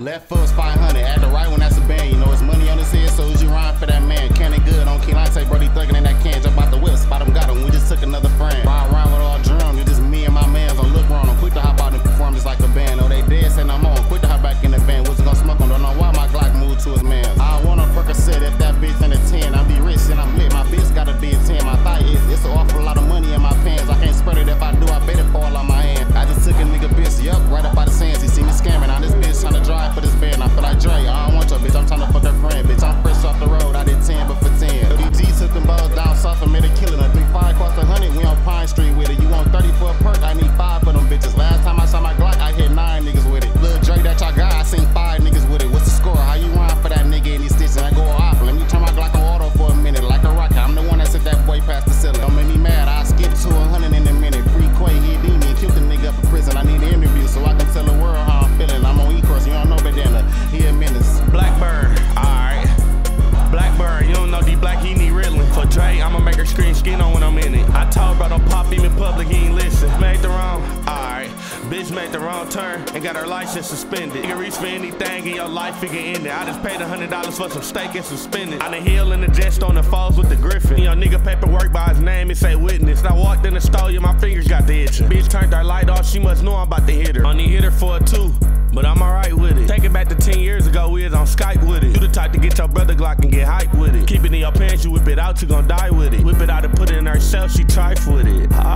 Left foot's 500. Add the right one, that's a band. You know it's money skin on when I'm in it. I told bro, don't pop him in public, he ain't listen. Made the wrong, alright. Bitch made the wrong turn and got her license suspended. You can reach for anything in your life, you can end it. I just paid a hundred dollars for some steak and some spinach. On the hill in the jet on the falls with the griffin. Your nigga paperwork by his name, it say witness. I walked in the store, yeah, my fingers got the itching. Bitch turned her light off, she must know I'm about to hit her. Only hit her for a two. But I'm alright with it. Take it back to 10 years ago, we was on Skype with it. You the type to get your brother Glock and get hype with it. Keep it your pants, you whip it out, you gon' die with it. Whip it out and put it in her herself, she trife with it. Alright.